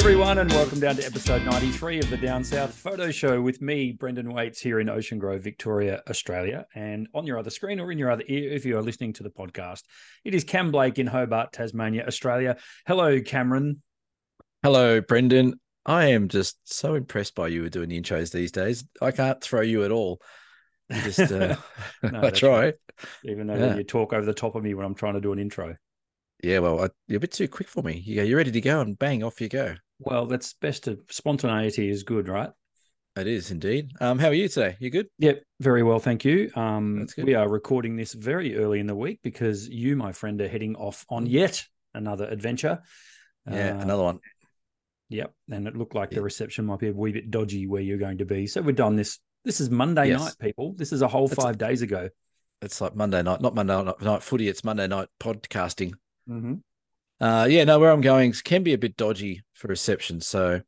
everyone, and welcome down to episode 93 of the Down South Photo Show with me, Brendan Waites, here in Ocean Grove, Victoria, Australia. And on your other screen or in your other ear, if you are listening to the podcast, it is Cam Blake in Hobart, Tasmania, Australia. Hello, Cameron. Hello, Brendan. I am just so impressed by you doing the intros these days. I can't throw you at all. You just, uh, No, I try. right. Even though Yeah. you talk over the top of me when I'm trying to do an intro. Yeah, well, I, you're a bit too quick for me. You go, you're ready to go, and bang, off you go. Well, that's best. To, spontaneity is good, right? It is indeed. Um, how are you today? You good? Yep, very well, thank you. Um, we are recording this very early in the week because you, my friend, are heading off on yet another adventure. Yeah, Uh, another one. Yep, and it looked like Yeah. the reception might be a wee bit dodgy where you're going to be. So we've done this. This is Monday Yes. night, people. This is a whole That's- five days ago. It's like Monday night, not Monday night, night footy. It's Monday night podcasting. Mm-hmm. Uh, yeah, no, where I'm going can be a bit dodgy for reception. So,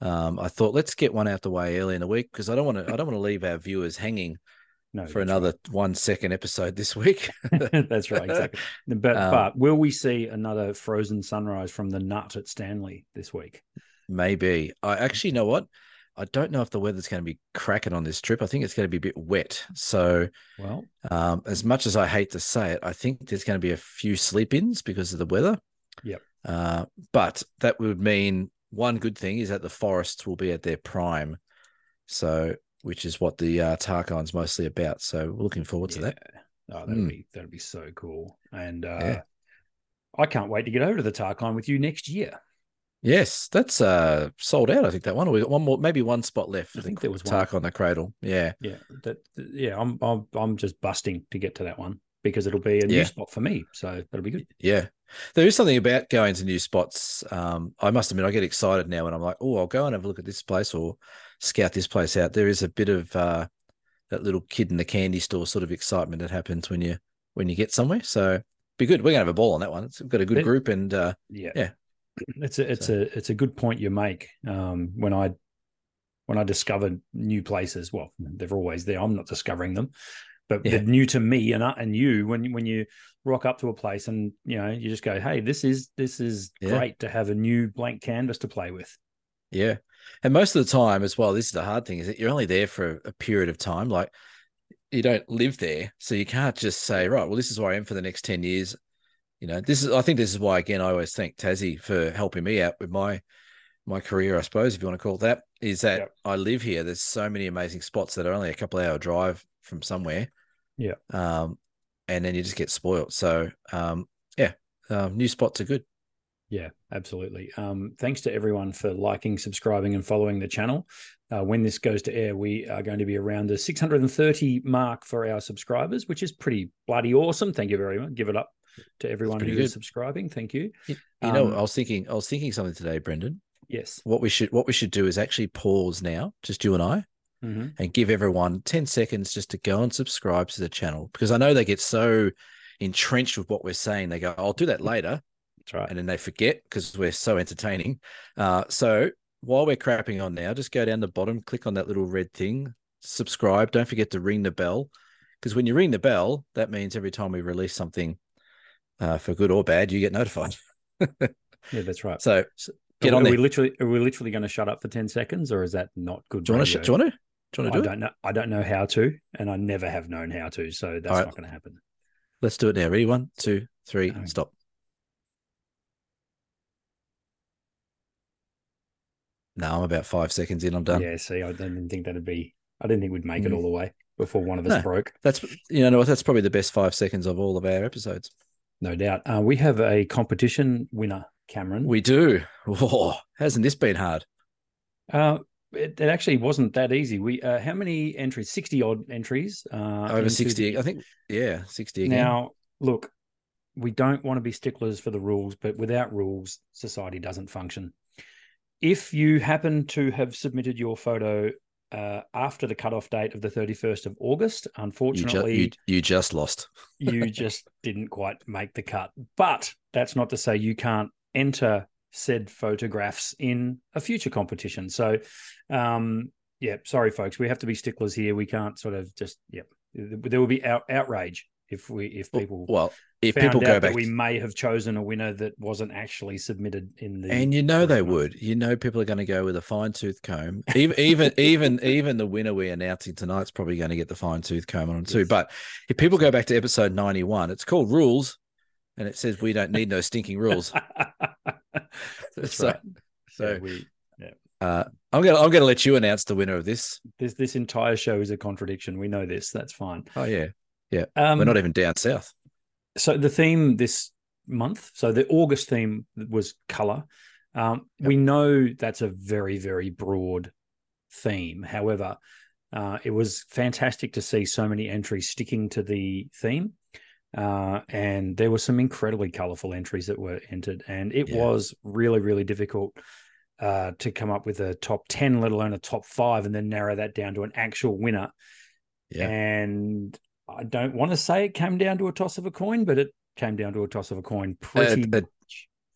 um, I thought let's get one out the way early in the week because I don't want to. I don't want to leave our viewers hanging No, for another one second episode this week. that's right, exactly. But Um, but will we see another frozen sunrise from the nut at Stanley this week? Maybe. I actually know what. I don't know if the weather's going to be cracking on this trip. I think it's going to be a bit wet. So, Well, um, as much as I hate to say it, I think there's going to be a few sleep ins because of the weather. Yep. Uh, but that would mean one good thing is that the forests will be at their prime. So, which is what the uh, Tarkine's mostly about. So, we're looking forward to that. Oh, that'd Mm. be that'd be so cool. And uh, Yeah. I can't wait to get over to the Tarkine with you next year. Yes, that's uh, sold out. I think that one. We got one more, maybe one spot left. I think there was one. Tark on the Cradle. Yeah. Yeah, that yeah, I'm I'm I'm just busting to get to that one because it'll be a new Yeah. spot for me. So that'll be good. Yeah. There is something about going to new spots. Um, I must admit, I get excited now when I'm like, oh, I'll go and have a look at this place or scout this place out. There is a bit of uh, that little kid in the candy store sort of excitement that happens when you when you get somewhere. So be good. We're gonna have a ball on that one. It's, we've got a good group and uh, Yeah, Yeah. It's a it's So- a it's a good point you make. Um, when I when I discovered new places, well, they're always there. I'm not discovering them, but Yeah. they're new to me and I- and you. When you- when you rock up to a place and you know you just go, hey, this is this is Yeah. great to have a new blank canvas to play with. Yeah. And most of the time as well, this is the hard thing is that you're only there for a period of time. Like you don't live there. So you can't just say, right, well, this is where I am for the next 10 years. You know, this is I think this is why again I always thank Tassie for helping me out with my my career, I suppose, if you want to call it that, is that Yep. I live here. There's so many amazing spots that are only a couple hour drive from somewhere. Yeah. Um, and then you just get spoiled. So um, yeah, um, new spots are good. Yeah, absolutely. Um, thanks to everyone for liking, subscribing, and following the channel. Uh, when this goes to air, we are going to be around the 630 mark for our subscribers, which is pretty bloody awesome. Thank you very much. Give it up to everyone who pretty is subscribing. Thank you. You know, Um, I was thinking I was thinking something today, Brendan. Yes. what we should what we should do is actually pause now, just you and I, hmm and give everyone 10 seconds just to go and subscribe to the channel because I know they get so entrenched with what we're saying. They go, I'll do that later. That's right. And then they forget because we're so entertaining. Uh, so while we're crapping on now, just go down the bottom, click on that little red thing, subscribe. Don't forget to ring the bell because when you ring the bell, that means every time we release something uh, for good or bad, you get notified. Yeah, that's right. So So, get are, on are there. we literally are we literally going to shut up for 10 seconds or is that not good? do you want to? Do you want to? Do you want I to do it? don't know. I don't know how to, and I never have known how to. So that's right. not going to happen. Let's do it now. Ready? One, two, three, Okay. stop. No, I'm about five seconds in. I'm done. Yeah. See, I didn't think that'd be. I didn't think we'd make it Mm. all the way before one of us No. broke. That's you know what? that's probably the best five seconds of all of our episodes. No doubt. Uh, we have a competition winner, Cameron. We do. Whoa, hasn't this been hard? uh, it, it actually wasn't that easy. We uh, how many entries? Sixty odd entries. Uh, Over into sixty, I think. Yeah, sixty again. Now, look, we don't want to be sticklers for the rules, but without rules, society doesn't function. If you happen to have submitted your photo uh, after the cutoff date of the 31st of August, you, ju- unfortunately, you you just lost. you just didn't quite make the cut. But that's not to say you can't enter said photographs in a future competition. So, um, yeah, sorry, folks, we have to be sticklers here. We can't sort of just, yep, there will be out, outrage if we if people well, if people go back, we may have chosen a winner that wasn't actually submitted in the and you know they would, you know, people are going to go with a fine tooth comb. Even even even even the winner we're announcing tonight's probably going to get the fine tooth comb on too. Yes. But if people go back to episode ninety one, it's called rules, and it says we don't need no stinking rules. So- right. So Yeah, we, uh, I'm gonna I'm gonna let you announce the winner of this. this this entire show is a contradiction. We know this. That's fine. Oh yeah, Um, we're not even down south. so the theme this month, so the August theme was color. Um, Yep. We know that's a very very broad theme. However, uh, it was fantastic to see so many entries sticking to the theme. Uh, and there were some incredibly colorful entries that were entered, and it Yeah. was really, really difficult uh, to come up with a top 10, let alone a top five, and then narrow that down to an actual winner. Yeah. And I don't want to say it came down to a toss of a coin, but it came down to a toss of a coin pretty it- much.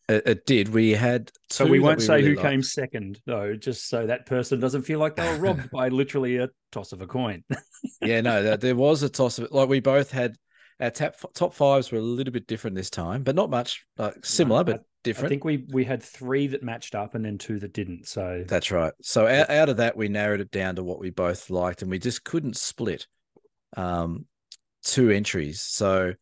It, it did. We had. So we won't say really who liked. came second, though, just so that person doesn't feel like they were robbed by literally a toss of a coin. yeah, no, there, there was a toss of it. Like we both had our top top fives were a little bit different this time, but not much. Like similar, but I different. I think we we had three that matched up and then two that didn't. So That's right. So out, out of that, we narrowed it down to what we both liked, and we just couldn't split um, two entries. So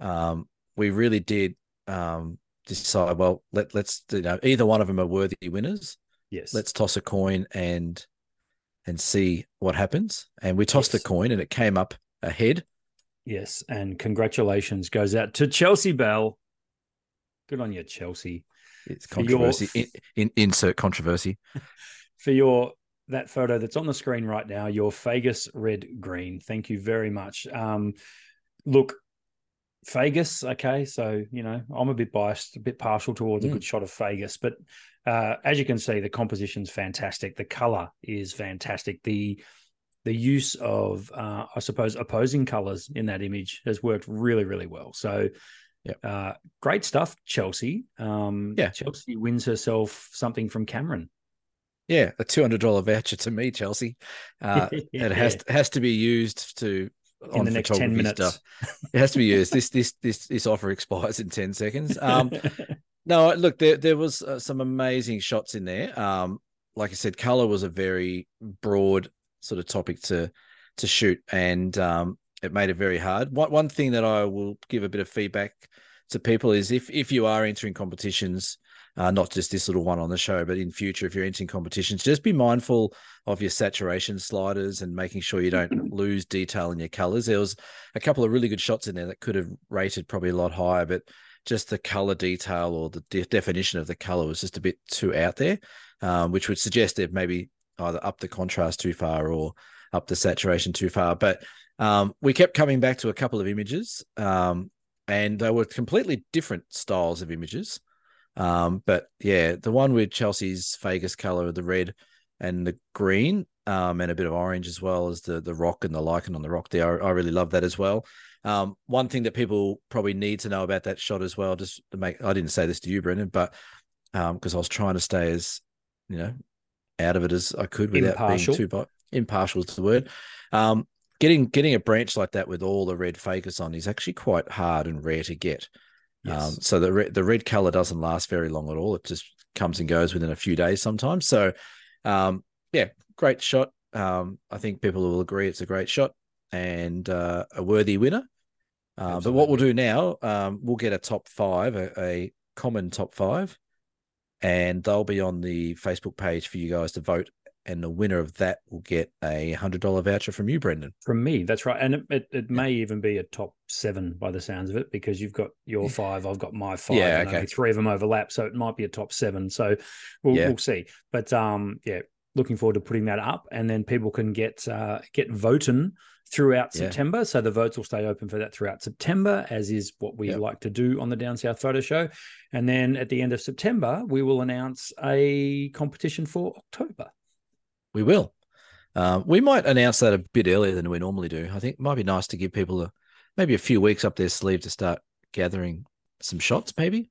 um, we really did um, decide. Well, let let's you know either one of them are worthy winners. yes, Let's toss a coin and and see what happens. And we tossed Yes. a coin, and it came up ahead. yes, and congratulations goes out to Chelsea Bell. Good on you, Chelsea, It's For your- controversy. In, in, insert controversy. for your that photo that's on the screen right now. Your Fagus red green. Thank you very much. Um, look, Fagus. Okay, so you know I'm a bit biased, a bit partial towards a Mm. good shot of Fagus, but uh, as you can see, the composition's fantastic. The color is fantastic. The the use of, uh, I suppose, opposing colors in that image has worked really, really well. So, Yep. uh, great stuff, Chelsea. Um, Yeah. Chelsea wins herself something from Cameron. Yeah, a two hundred dollar voucher to me, Chelsea. Uh, it has has to be used to in on the next ten minutes. stuff. It has to be used. This this this this offer expires in ten seconds. Um, no, look, there there was uh, some amazing shots in there. Um, like I said, color was a very broad sort of topic to to shoot, and um, it made it very hard. One one thing that I will give a bit of feedback to people is if if you are entering competitions, uh, not just this little one on the show, but in future, if you're entering competitions, just be mindful of your saturation sliders and making sure you don't lose detail in your colors. There was a couple of really good shots in there that could have rated probably a lot higher, but just the color detail or the de- definition of the color was just a bit too out there, um, which would suggest they've maybe either upped the contrast too far or up the saturation too far. But um, we kept coming back to a couple of images, um, and they were completely different styles of images. Um, but yeah, the one with Chelsea's Fagus color, the red and the green, um, and a bit of orange as well as the the rock and the lichen on the rock there. I, I really love that as well. Um, one thing that people probably need to know about that shot as well, just to make I didn't say this to you, Brendan, but um, because I was trying to stay as you know out of it as I could without Impartial. being too impartial is the word. Um, getting getting a branch like that with all the red Fagus on is actually quite hard and rare to get. Yes. Um, so the re- the red color doesn't last very long at all. It just comes and goes within a few days sometimes. So, um, yeah, great shot. Um, I think people will agree it's a great shot and uh, a worthy winner. Uh, but what we'll do now, um, we'll get a top five, a, a common top five, and they'll be on the Facebook page for you guys to vote. And the winner of that will get a hundred dollar voucher from you, Brendan. From me, that's right, and it, it, it may even be a top seven by the sounds of it, because you've got your five, I've got my five, Yeah, and okay. three of them overlap, so it might be a top seven. So we'll Yeah. we'll see. But um, yeah, looking forward to putting that up, and then people can get uh, get voting throughout Yeah. September. So the votes will stay open for that throughout September, as is what we Yep. like to do on the Down South Photo Show. And then at the end of September, we will announce a competition for October. We will. Um, we might announce that a bit earlier than we normally do. I think it might be nice to give people a, maybe a few weeks up their sleeve to start gathering some shots. Maybe.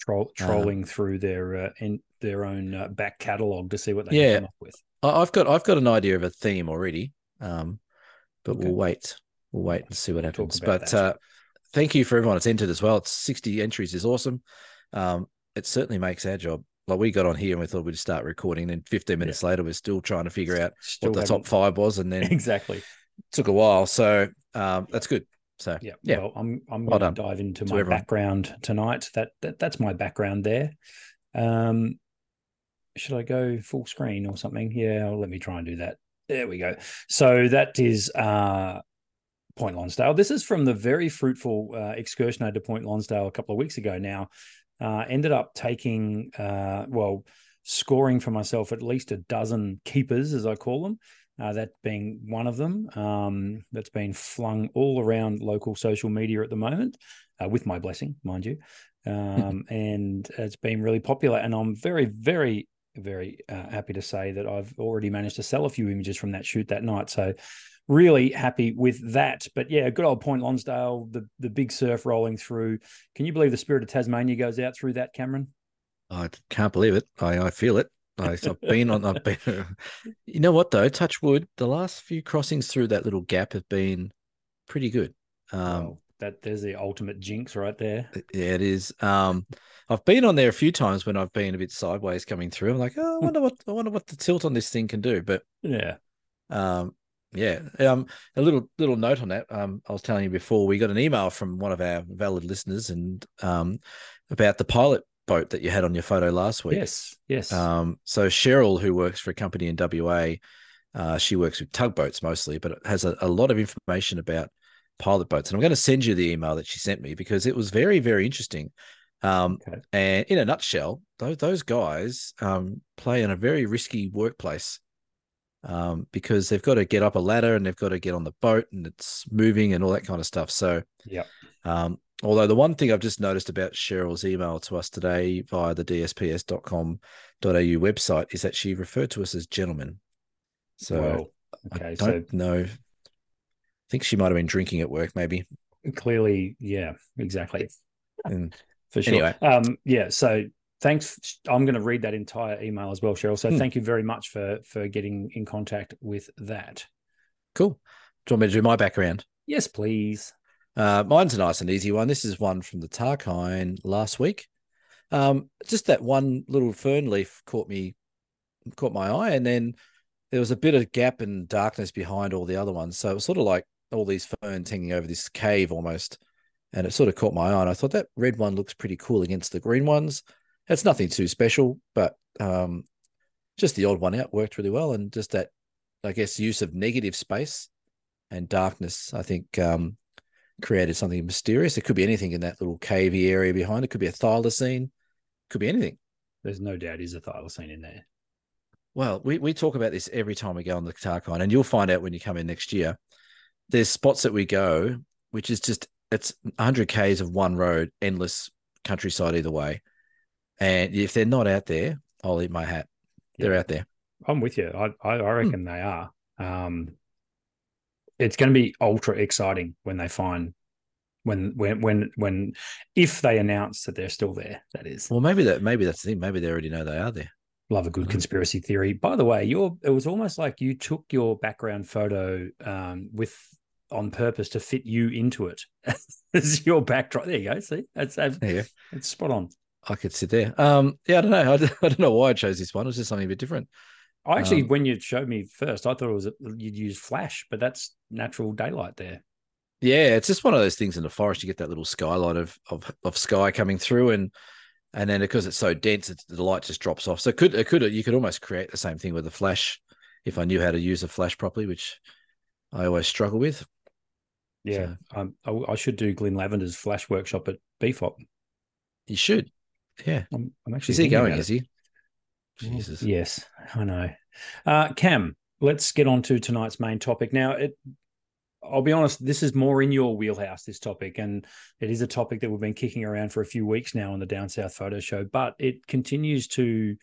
Troll, Uh, trolling through their uh, in their own uh, back catalogue to see what they Yeah. can come up with. I've got I've got an idea of a theme already, um, but Okay. we'll wait. We'll wait and see what Talk happens. But uh, thank you for everyone that's entered as well. It's 60 entries is awesome. Um, it certainly makes our job. Like we got on here and we thought we'd start recording, and 15 minutes yeah. later, we're still trying to figure out still what the top five was, and then exactly took a while. So um, that's good. So yeah, yeah. Well, I'm I'm well going to dive into my everyone. background tonight. That, that that's my background there. Um, should I go full screen or something? Yeah, let me try and do that. There we go. So that is uh, Point Lonsdale. This is from the very fruitful uh, excursion I had to Point Lonsdale a couple of weeks ago. Now, uh, ended up taking uh, well, scoring for myself at least a dozen keepers, as I call them. Uh, that being one of them um, that's been flung all around local social media at the moment, uh, with my blessing, mind you. Um, and it's been really popular. And I'm very, very very uh, happy to say that I've already managed to sell a few images from that shoot that night. So really happy with that. But yeah, good old Point Lonsdale, the the big surf rolling through. Can you believe the spirit of Tasmania goes out through that, Cameron? I can't believe it. I, I feel it. I, have been on. I've been. You know what though? Touch wood. The last few crossings through that little gap have been pretty good. Um, that there's the ultimate jinx right there. Yeah, it is. Um, I've been on there a few times when I've been a bit sideways coming through. I'm like, oh, I wonder what I wonder what the tilt on this thing can do. But yeah, um, yeah. Um, a little little note on that. Um, I was telling you before, we got an email from one of our valid listeners and um about the pilot boat that you had on your photo last week. Yes, yes. Um, so Cheryl, who works for a company in WA, uh, she works with tugboats mostly, but it has a, a lot of information about pilot boats. And I'm going to send you the email that she sent me because it was very, very interesting. Um, okay. And in a nutshell, those, those guys um, play in a very risky workplace um, because they've got to get up a ladder and they've got to get on the boat and it's moving and all that kind of stuff. So, yeah. Um, although the one thing I've just noticed about Cheryl's email to us today via the dsps.com.au website is that she referred to us as gentlemen. So, well, okay, I don't so... know think she might have been drinking at work, maybe. Clearly, yeah, exactly. And For sure. Anyway. Um, yeah. So thanks. I'm going to read that entire email as well, Cheryl. So hmm. thank you very much for for getting in contact with that. Cool. Do you want me to do my background? Yes, please. Uh, mine's a nice and easy one. This is one from the Tarkine last week. Um, just that one little fern leaf caught me, caught my eye, and then there was a bit of gap and darkness behind all the other ones. So it was sort of like all these ferns hanging over this cave almost. And it sort of caught my eye. And I thought that red one looks pretty cool against the green ones. It's nothing too special, but um, just the odd one out worked really well. And just that, I guess, use of negative space and darkness, I think, um, created something mysterious. It could be anything in that little cavey area behind. It could be a thylacine. Could be anything. There's no doubt is a thylacine in there. Well, we, we talk about this every time we go on the Tarkine, and you'll find out when you come in next year there's spots that we go, which is just it's 100 k's of one road, endless countryside either way. And if they're not out there, I'll eat my hat. They're yeah. out there. I'm with you. I I, I reckon hmm. they are. Um, it's going to be ultra exciting when they find when when when when if they announce that they're still there. That is. Well, maybe that maybe that's the thing. Maybe they already know they are there. Love a good mm-hmm. conspiracy theory. By the way, your it was almost like you took your background photo um, with on purpose to fit you into it as your backdrop. There you go. See, that's that's, yeah. that's spot on. I could sit there. Um, yeah, I don't know. I, I don't know why I chose this one. It was just something a bit different. I actually, um, when you showed me first, I thought it was you'd use flash, but that's natural daylight there. Yeah, it's just one of those things in the forest. You get that little skyline of of, of sky coming through, and and then because it's so dense, it's, the light just drops off. So it could it could you could almost create the same thing with a flash if I knew how to use a flash properly, which I always struggle with. Yeah, so. um, I, I, should do Glenn Lavender's flash workshop at BFOP. You should. Yeah, I'm, I'm actually. Is he going? Is he? Jesus. Yes, I know. Uh, Cam, let's get on to tonight's main topic. Now, it, I'll be honest, this is more in your wheelhouse, this topic, and it is a topic that we've been kicking around for a few weeks now on the Down South Photo Show, but it continues to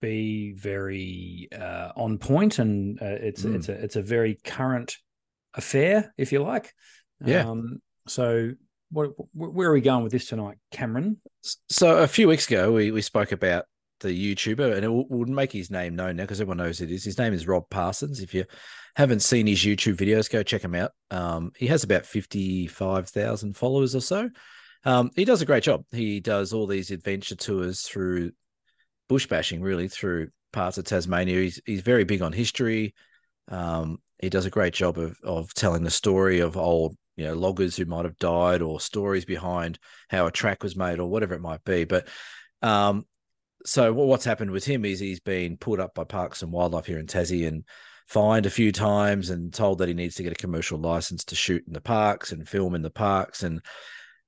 be very uh, on point, and uh, it's mm. it's a it's a very current affair, if you like. Yeah. Um, so, where are we going with this tonight, Cameron? So, a few weeks ago, we we spoke about the YouTuber, and it would make his name known now because everyone knows it is. His name is Rob Parsons. If you haven't seen his YouTube videos, go check him out. Um, he has about fifty five thousand followers or so. Um, he does a great job. He does all these adventure tours through bush bashing, really through parts of Tasmania. He's he's very big on history. Um, he does a great job of of telling the story of old you know loggers who might have died or stories behind how a track was made or whatever it might be. But um, so what's happened with him is he's been pulled up by Parks and Wildlife here in Tassie and fined a few times and told that he needs to get a commercial license to shoot in the parks and film in the parks. And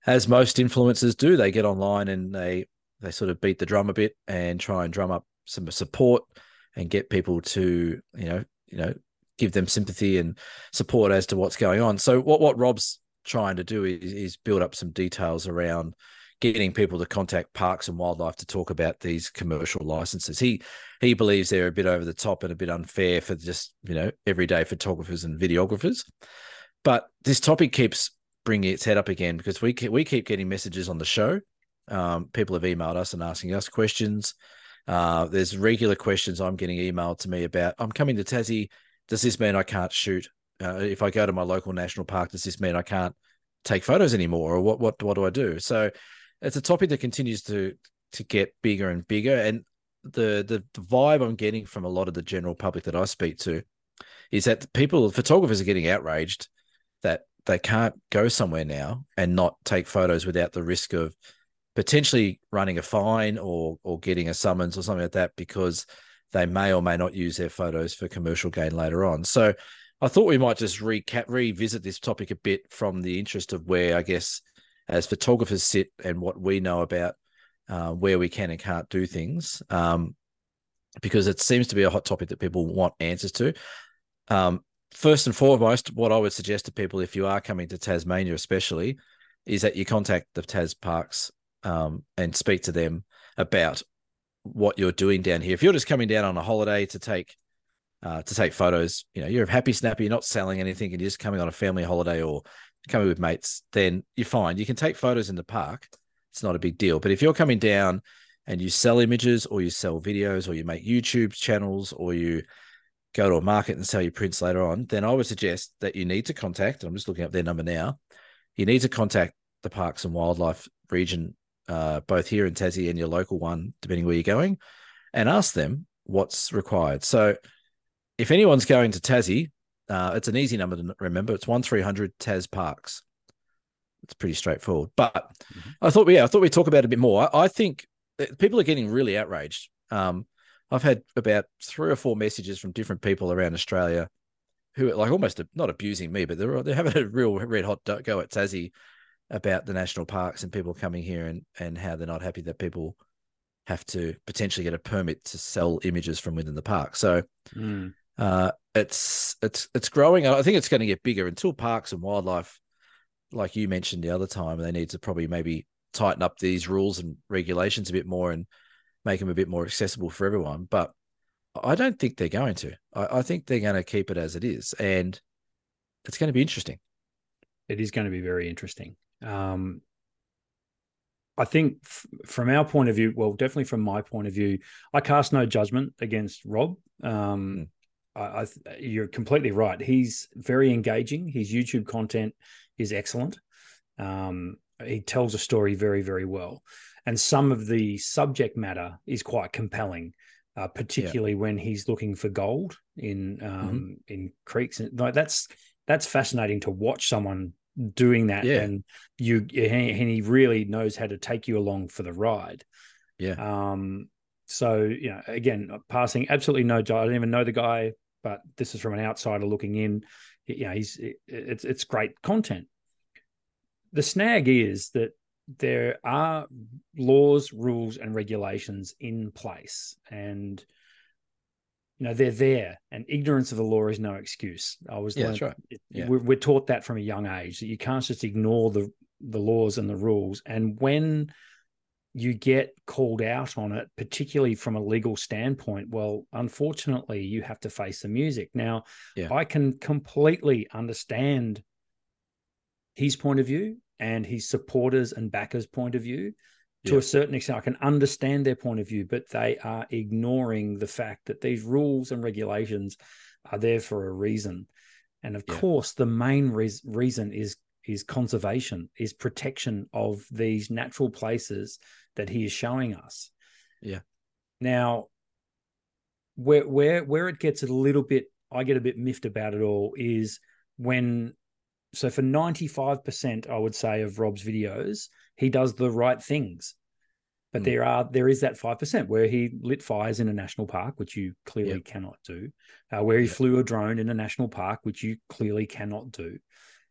as most influencers do, they get online and they they sort of beat the drum a bit and try and drum up some support and get people to you know you know give them sympathy and support as to what's going on. So what what Rob's trying to do is, is build up some details around getting people to contact parks and wildlife to talk about these commercial licenses. He he believes they're a bit over the top and a bit unfair for just you know everyday photographers and videographers. But this topic keeps bringing its head up again because we keep, we keep getting messages on the show. Um, people have emailed us and asking us questions. Uh, there's regular questions I'm getting emailed to me about. I'm coming to Tassie. Does this mean I can't shoot? Uh, if I go to my local national park, does this mean I can't take photos anymore, or what? What what do I do? So it's a topic that continues to to get bigger and bigger. And the, the the vibe I'm getting from a lot of the general public that I speak to is that people, photographers, are getting outraged that they can't go somewhere now and not take photos without the risk of potentially running a fine or or getting a summons or something like that because they may or may not use their photos for commercial gain later on. So I thought we might just recap revisit this topic a bit from the interest of where I guess as photographers sit and what we know about uh, where we can and can't do things, um, because it seems to be a hot topic that people want answers to. Um, first and foremost, what I would suggest to people, if you are coming to Tasmania, especially, is that you contact the Tas Parks um, and speak to them about what you're doing down here. If you're just coming down on a holiday to take uh, to take photos, you know, you're a happy snappy, you're not selling anything, and you're just coming on a family holiday or coming with mates, then you're fine. You can take photos in the park. It's not a big deal. But if you're coming down and you sell images or you sell videos or you make YouTube channels or you go to a market and sell your prints later on, then I would suggest that you need to contact, I'm just looking up their number now, you need to contact the Parks and Wildlife region, uh, both here in Tassie and your local one, depending where you're going, and ask them what's required. So if anyone's going to Tassie, uh, it's an easy number to remember. It's one three hundred Tas Parks. It's pretty straightforward. But mm-hmm. I thought, yeah, I thought we'd talk about it a bit more. I, I think people are getting really outraged. Um, I've had about three or four messages from different people around Australia who are like almost not abusing me, but they're they're having a real red hot go at Tassie about the national parks and people coming here and and how they're not happy that people have to potentially get a permit to sell images from within the park. So mm. uh, it's it's it's growing. I think it's going to get bigger until parks and wildlife, like you mentioned the other time, they need to probably maybe tighten up these rules and regulations a bit more and make them a bit more accessible for everyone. But I don't think they're going to. I, I think they're going to keep it as it is, and it's going to be interesting. It is going to be very interesting. Um, I think f- from our point of view, well, definitely from my point of view, I cast no judgment against Rob. Um, mm. I, I, you're completely right. He's very engaging. His YouTube content is excellent. Um, he tells a story very, very well, and some of the subject matter is quite compelling, uh, particularly yeah. when he's looking for gold in um, mm-hmm. in creeks. And like that's that's fascinating to watch someone doing that, yeah. and you and he really knows how to take you along for the ride. Yeah. Um. So you know, again, passing absolutely no. Job. I don't even know the guy but this is from an outsider looking in. You know, he's it's it's great content. The snag is that there are laws, rules, and regulations in place, and you know they're there. And ignorance of the law is no excuse. I was yeah, learned, that's right. Yeah. We're, we're taught that from a young age that you can't just ignore the the laws and the rules. And when you get called out on it, particularly from a legal standpoint, well, unfortunately, you have to face the music. Now, yeah. I can completely understand his point of view and his supporters and backers' point of view. To Yeah. a certain extent. I can understand their point of view, but they are ignoring the fact that these rules and regulations are there for a reason. And of Yeah. course, the main reas reason is is conservation, is protection of these natural places that he is showing us. Yeah. Now, where where where it gets a little bit, I get a bit miffed about it all is when. So for ninety five percent, I would say of Rob's videos, he does the right things. But Mm. there are there is that five percent where he lit fires in a national park, which you clearly Yep. cannot do. Uh, where he Yep. flew a drone in a national park, which you clearly cannot do.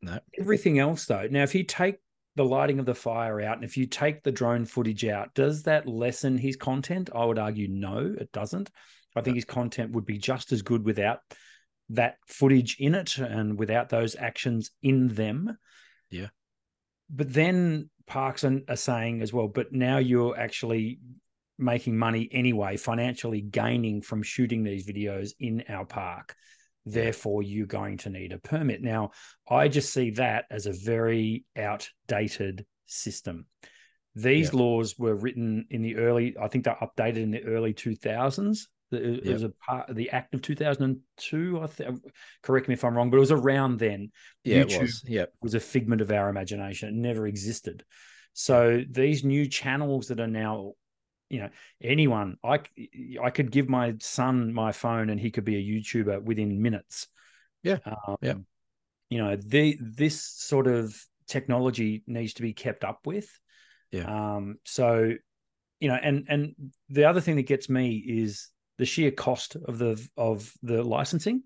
No. Everything else, though, now if you take the lighting of the fire out and if you take the drone footage out, does that lessen his content? I would argue no, it doesn't. I think his content would be just as good without that footage in it and without those actions in them. Yeah. But then parks are, are saying as well, but now you're actually making money anyway, financially gaining from shooting these videos in our park. Therefore, you're going to need a permit. Now, I just see that as a very outdated system. These Yeah. laws were written in the early, I think they're updated in the early 2000s. It Yep. was a part of the Act of 2002. I think. Correct me if I'm wrong, but it was around then. Yeah, YouTube it was. Yep. was a figment of our imagination. It never existed. So these new channels that are now, you know, anyone, I I could give my son my phone and he could be a YouTuber within minutes. Yeah. Um, Yeah. You know, the this sort of technology needs to be kept up with. Yeah. Um, so, you know, and and the other thing that gets me is the sheer cost of the of the licensing.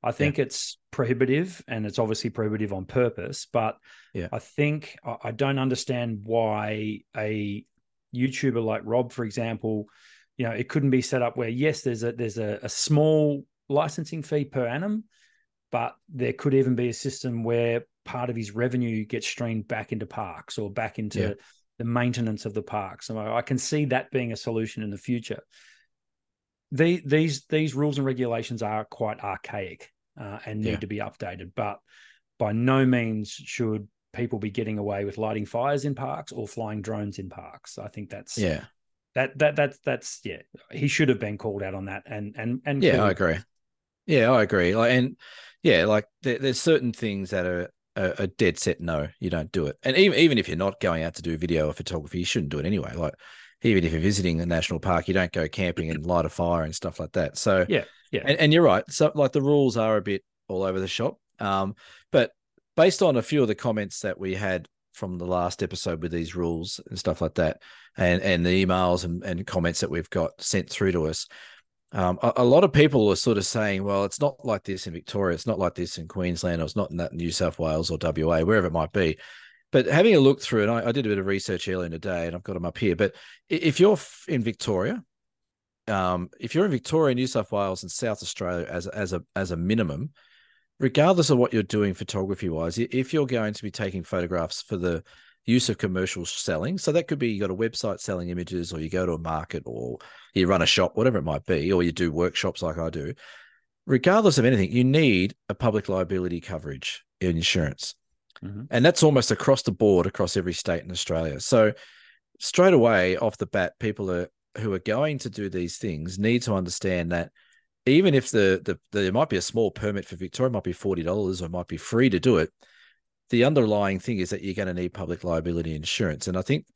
I think it's prohibitive and it's obviously prohibitive on purpose, but Yeah. I think I, don't understand why a YouTuber like Rob, for example, you know, it couldn't be set up where yes, there's a there's a, a small licensing fee per annum, but there could even be a system where part of his revenue gets streamed back into parks or back into Yeah. the maintenance of the parks. So I can see that being a solution in the future. The, these these rules and regulations are quite archaic uh, and need Yeah. to be updated, but by no means should people be getting away with lighting fires in parks or flying drones in parks. I think that's Yeah. that that that's that's yeah. He should have been called out on that, and and and Yeah, I agree. Yeah, I agree. Like, and yeah, like there, there's certain things that are a, a dead set no, you don't do it. And even even if you're not going out to do video or photography, you shouldn't do it anyway. Like even if you're visiting a national park, you don't go camping and light a fire and stuff like that. So Yeah, yeah. and, and you're right. So like the rules are a bit all over the shop. Um, but based on a few of the comments that we had from the last episode with these rules and stuff like that, and and the emails and, and comments that we've got sent through to us, um, a, a lot of people are sort of saying, well, it's not like this in Victoria, it's not like this in Queensland, or it's not in that New South Wales or WA, wherever it might be. But having a look through it, I, I did a bit of research earlier in the day, and I've got them up here. But if you're in Victoria, um, if you're in Victoria, New South Wales, and South Australia as as a as a minimum, regardless of what you're doing photography wise, if you're going to be taking photographs for the use of commercial selling, so that could be you got a website selling images, or you go to a market, or you run a shop, whatever it might be, or you do workshops like I do. Regardless of anything, you need a public liability coverage insurance. Mhm. And that's almost across the board, across every state in Australia. So straight away off the bat, people are who are going to do these things need to understand that even if the, the, there might be a small permit for Victoria, might be forty dollars or it might be free to do it. The underlying thing is that you're going to need public liability insurance, and I think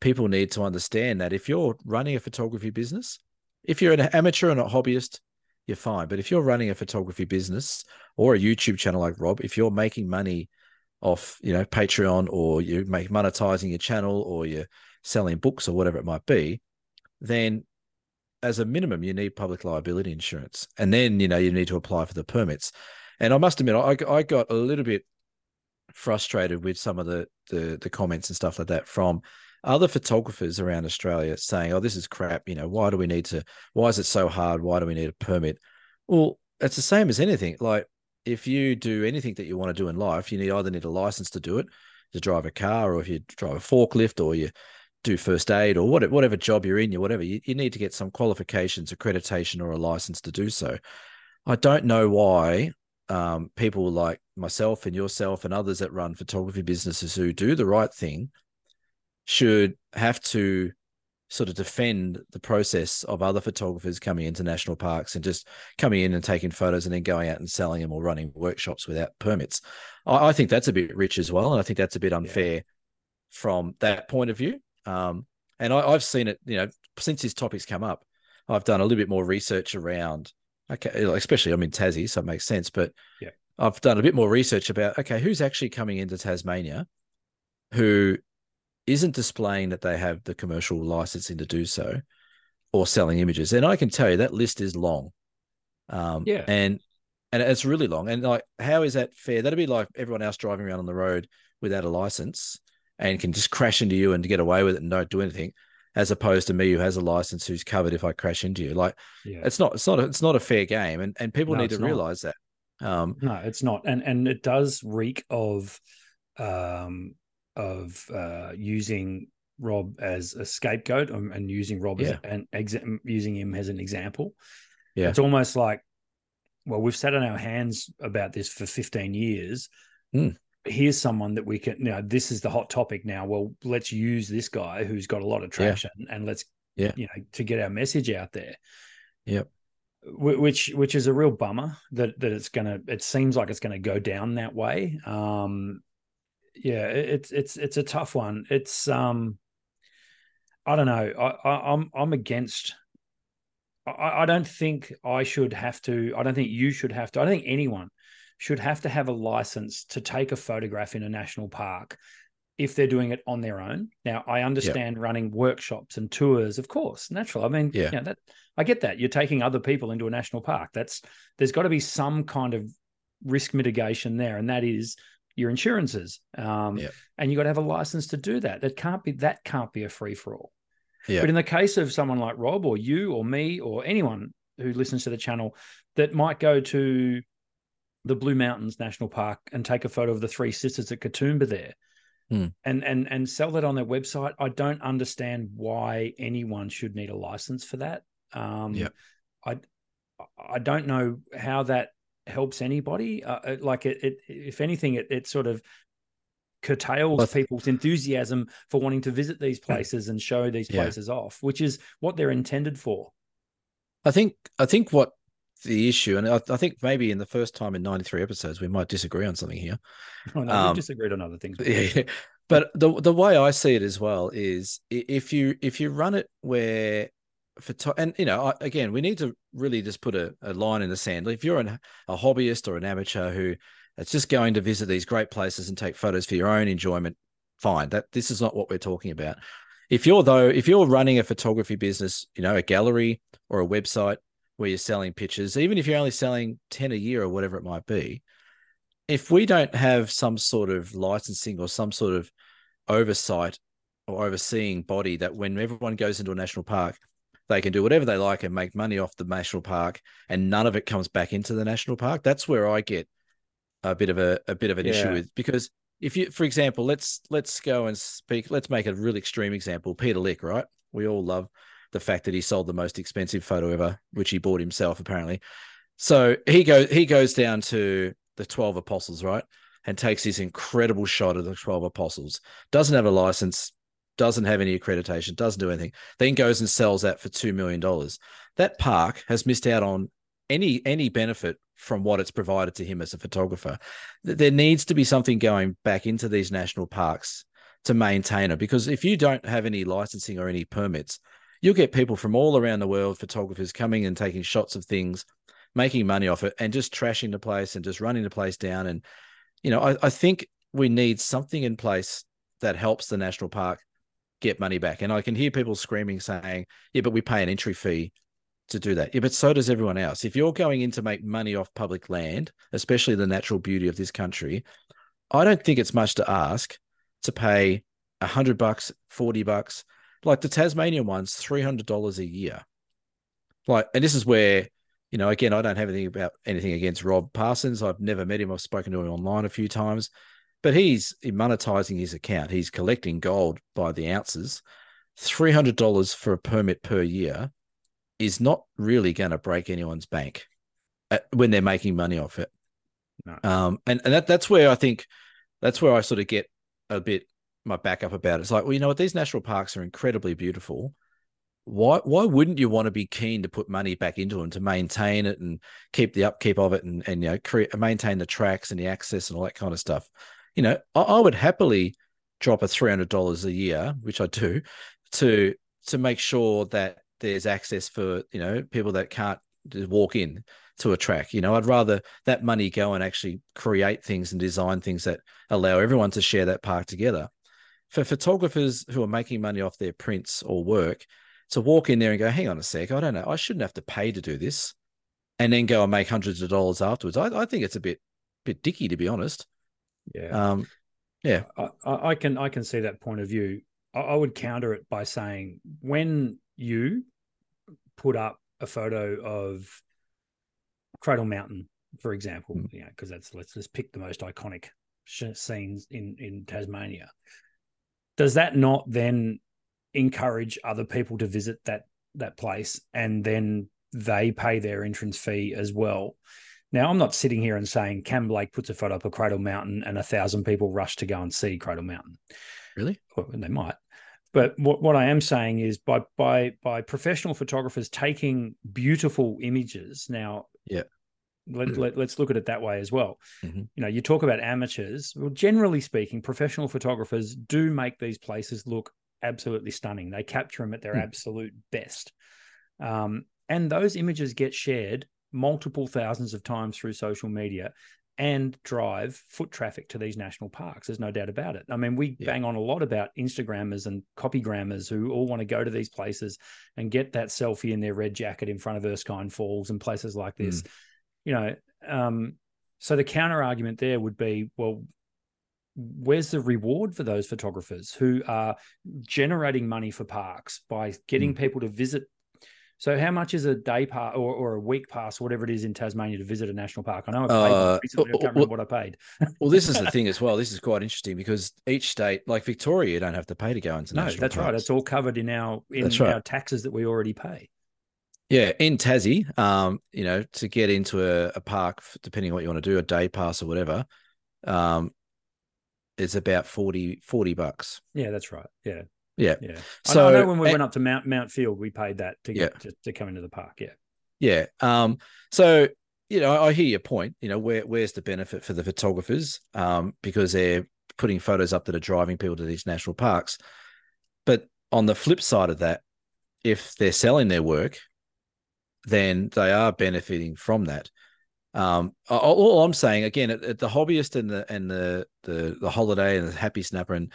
people need to understand that if you're running a photography business, if you're an amateur and a hobbyist, you're fine. But if you're running a photography business or a YouTube channel like Rob, if you're making money off, you know, Patreon or you make monetizing your channel or you're selling books or whatever it might be, then as a minimum, you need public liability insurance. And then, you know, you need to apply for the permits. And I must admit, I, I got a little bit frustrated with some of the, the the comments and stuff like that from other photographers around Australia saying, "Oh, this is crap. You know, why do we need to? Why is it so hard? Why do we need a permit?" Well, it's the same as anything. Like if you do anything that you want to do in life, you need either need a license to do it, to drive a car, or if you drive a forklift, or you do first aid, or whatever, whatever job you're in, you whatever, you, you need to get some qualifications, accreditation, or a license to do so. I don't know why um, people like myself and yourself and others that run photography businesses who do the right thing should have to sort of defend the process of other photographers coming into national parks and just coming in and taking photos and then going out and selling them or running workshops without permits. I, I think that's a bit rich as well, and I think that's a bit unfair yeah. from that point of view. Um, and I, have seen it, you know, since this topic's come up, I've done a little bit more research around. Okay, especially I'm in Tassie, so it makes sense. But yeah, I've done a bit more research about okay, who's actually coming into Tasmania, who isn't displaying that they have the commercial licensing to do so or selling images. And I can tell you that list is long. Um, yeah. And and it's really long. And like, how is that fair? That'd be like everyone else driving around on the road without a license and can just crash into you and get away with it and don't do anything, as opposed to me who has a license who's covered if I crash into you. Like, yeah. it's not, it's not, a, it's not a fair game, and and people no, need to not. realize that. Um, no, it's not, and and it does reek of um, of uh, using Rob as a scapegoat and, and using Rob yeah. as an using him as an example. Yeah, it's almost like, well, we've sat on our hands about this for 15 years. Mm. Here's someone that we can. You know, this is the hot topic now. Well, let's use this guy who's got a lot of traction, yeah. and let's, yeah, you know, to get our message out there. Yep. Which which is a real bummer that that it's gonna. It seems like it's going to go down that way. Um, yeah, it's it's it's a tough one. It's um, I don't know. I, I I'm I'm against. I, I don't think I should have to. I don't think you should have to. I don't think anyone should have to have a license to take a photograph in a national park if they're doing it on their own. Now, I understand running workshops and tours, of course, natural. I mean, yeah, you know, that I get that. You're taking other people into a national park. That's there's got to be some kind of risk mitigation there, and that is your insurances. Um, yeah. and you got to have a license to do that. That can't be that can't be a free for all. Yeah. But in the case of someone like Rob or you or me or anyone who listens to the channel that might go to the Blue Mountains National Park and take a photo of the three sisters at Katoomba there hmm. and and and sell that on their website, I don't understand why anyone should need a license for that. Um, yeah. I I don't know how that helps anybody. Uh, uh, like it, it, if anything, it, it sort of curtails people's enthusiasm for wanting to visit these places and show these yeah. places off, which is what they're intended for. I think. I think what the issue, and I, I think maybe in the first time in ninety three episodes, we might disagree on something here. Oh, no, um, we disagreed on other things. Yeah, but the the way I see it as well is if you if you run it where for to- and you know again we need to really just put a, a line in the sand. If you're an, a hobbyist or an amateur who it's just going to visit these great places and take photos for your own enjoyment fine. That this is not what we're talking about. If you're though if you're running a photography business you know a gallery or a website where you're selling pictures even if you're only selling 10 a year or whatever it might be if we don't have some sort of licensing or some sort of oversight or overseeing body that when everyone goes into a national park they can do whatever they like and make money off the national park, and none of it comes back into the national park. That's where I get a bit of a, a bit of an yeah. issue with because if you, for example, let's let's go and speak. Let's make a real extreme example. Peter Lik, right? We all love the fact that he sold the most expensive photo ever, which he bought himself apparently. So he goes he goes down to the twelve apostles, right? And takes this incredible shot of the 12 apostles. Doesn't have a license, doesn't have any accreditation, doesn't do anything, then goes and sells that for $2 million. That park has missed out on any any benefit from what it's provided to him as a photographer. There needs to be something going back into these national parks to maintain it because if you don't have any licensing or any permits, you'll get people from all around the world, photographers coming and taking shots of things, making money off it, and just trashing the place and just running the place down. And you know, I, I think we need something in place that helps the national park get money back. And I can hear people screaming saying, yeah, but we pay an entry fee to do that. Yeah, but so does everyone else. If you're going in to make money off public land, especially the natural beauty of this country, I don't think it's much to ask to pay a hundred bucks, 40 bucks, like the Tasmanian ones, $300 a year. Like, and this is where, you know, again, I don't have anything about anything against Rob Parsons. I've never met him. I've spoken to him online a few times but he's monetizing his account. He's collecting gold by the ounces. $300 for a permit per year is not really going to break anyone's bank uh, when they're making money off it. No. Um, and, and that, that's where I think that's where I sort of get a bit my backup about it. It's like, well, you know what? These national parks are incredibly beautiful. Why why wouldn't you want to be keen to put money back into them to maintain it and keep the upkeep of it and and you know create maintain the tracks and the access and all that kind of stuff? You know, I, I would happily drop a three hundred dollars a year, which I do, to to make sure that there's access for you know people that can't walk in to a track. You know, I'd rather that money go and actually create things and design things that allow everyone to share that park together. For photographers who are making money off their prints or work, to walk in there and go, hang on a sec, I don't know, I shouldn't have to pay to do this, and then go and make hundreds of dollars afterwards. I, I think it's a bit bit dicky to be honest. Yeah. Um, yeah. I, I can I can see that point of view. I, I would counter it by saying when you put up a photo of Cradle Mountain, for example, mm. you know, because that's let's just pick the most iconic scenes in in Tasmania. Does that not then encourage other people to visit that that place and then they pay their entrance fee as well? Now, I'm not sitting here and saying Cam Blake puts a photo up of Cradle Mountain and a thousand people rush to go and see Cradle Mountain. Really? Well, they might. But what, what I am saying is by by by professional photographers taking beautiful images. Now, yeah, let, let, us look at it that way as well. Mm-hmm. You know, you talk about amateurs. Well, generally speaking, professional photographers do make these places look absolutely stunning. They capture them at their mm. absolute best. Um, and those images get shared multiple thousands of times through social media and drive foot traffic to these national parks. There's no doubt about it. I mean, we yeah. bang on a lot about Instagrammers and copygrammers who all want to go to these places and get that selfie in their red jacket in front of Erskine Falls and places like this. Mm. You know, um, so the counter argument there would be, well, where's the reward for those photographers who are generating money for parks by getting mm. people to visit so, how much is a day pass or, or a week pass, whatever it is in Tasmania to visit a national park? I know I paid uh, recently. I can't remember what I paid. well, this is the thing as well. This is quite interesting because each state, like Victoria, you don't have to pay to go into national. no, that's parks. right. It's all covered in our in right. our taxes that we already pay. Yeah, in Tassie, um, you know, to get into a, a park, depending on what you want to do, a day pass or whatever, um, it's about 40, 40 bucks. Yeah, that's right. Yeah. Yeah. Yeah. So I know when we and, went up to Mount Mount Field, we paid that to get yeah. to, to come into the park. Yeah. Yeah. Um, so you know, I hear your point. You know, where where's the benefit for the photographers? Um, because they're putting photos up that are driving people to these national parks. But on the flip side of that, if they're selling their work, then they are benefiting from that. Um, all, I'm saying again, at, at the hobbyist and the and the, the the holiday and the happy snapper and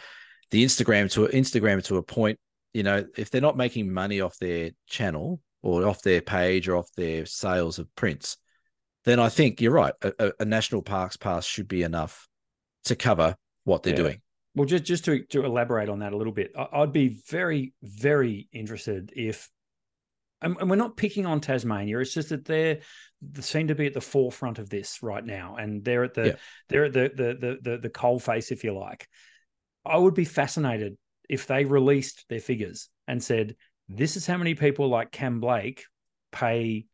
the Instagram to Instagram to a point. You know, if they're not making money off their channel or off their page or off their sales of prints, then I think you're right. A, a national parks pass should be enough to cover what they're yeah. doing. Well, just just to to elaborate on that a little bit, I'd be very very interested if, and we're not picking on Tasmania. It's just that they're they seem to be at the forefront of this right now, and they're at the yeah. they're at the the the the, the coal face, if you like. I would be fascinated if they released their figures and said, this is how many people like Cam Blake pay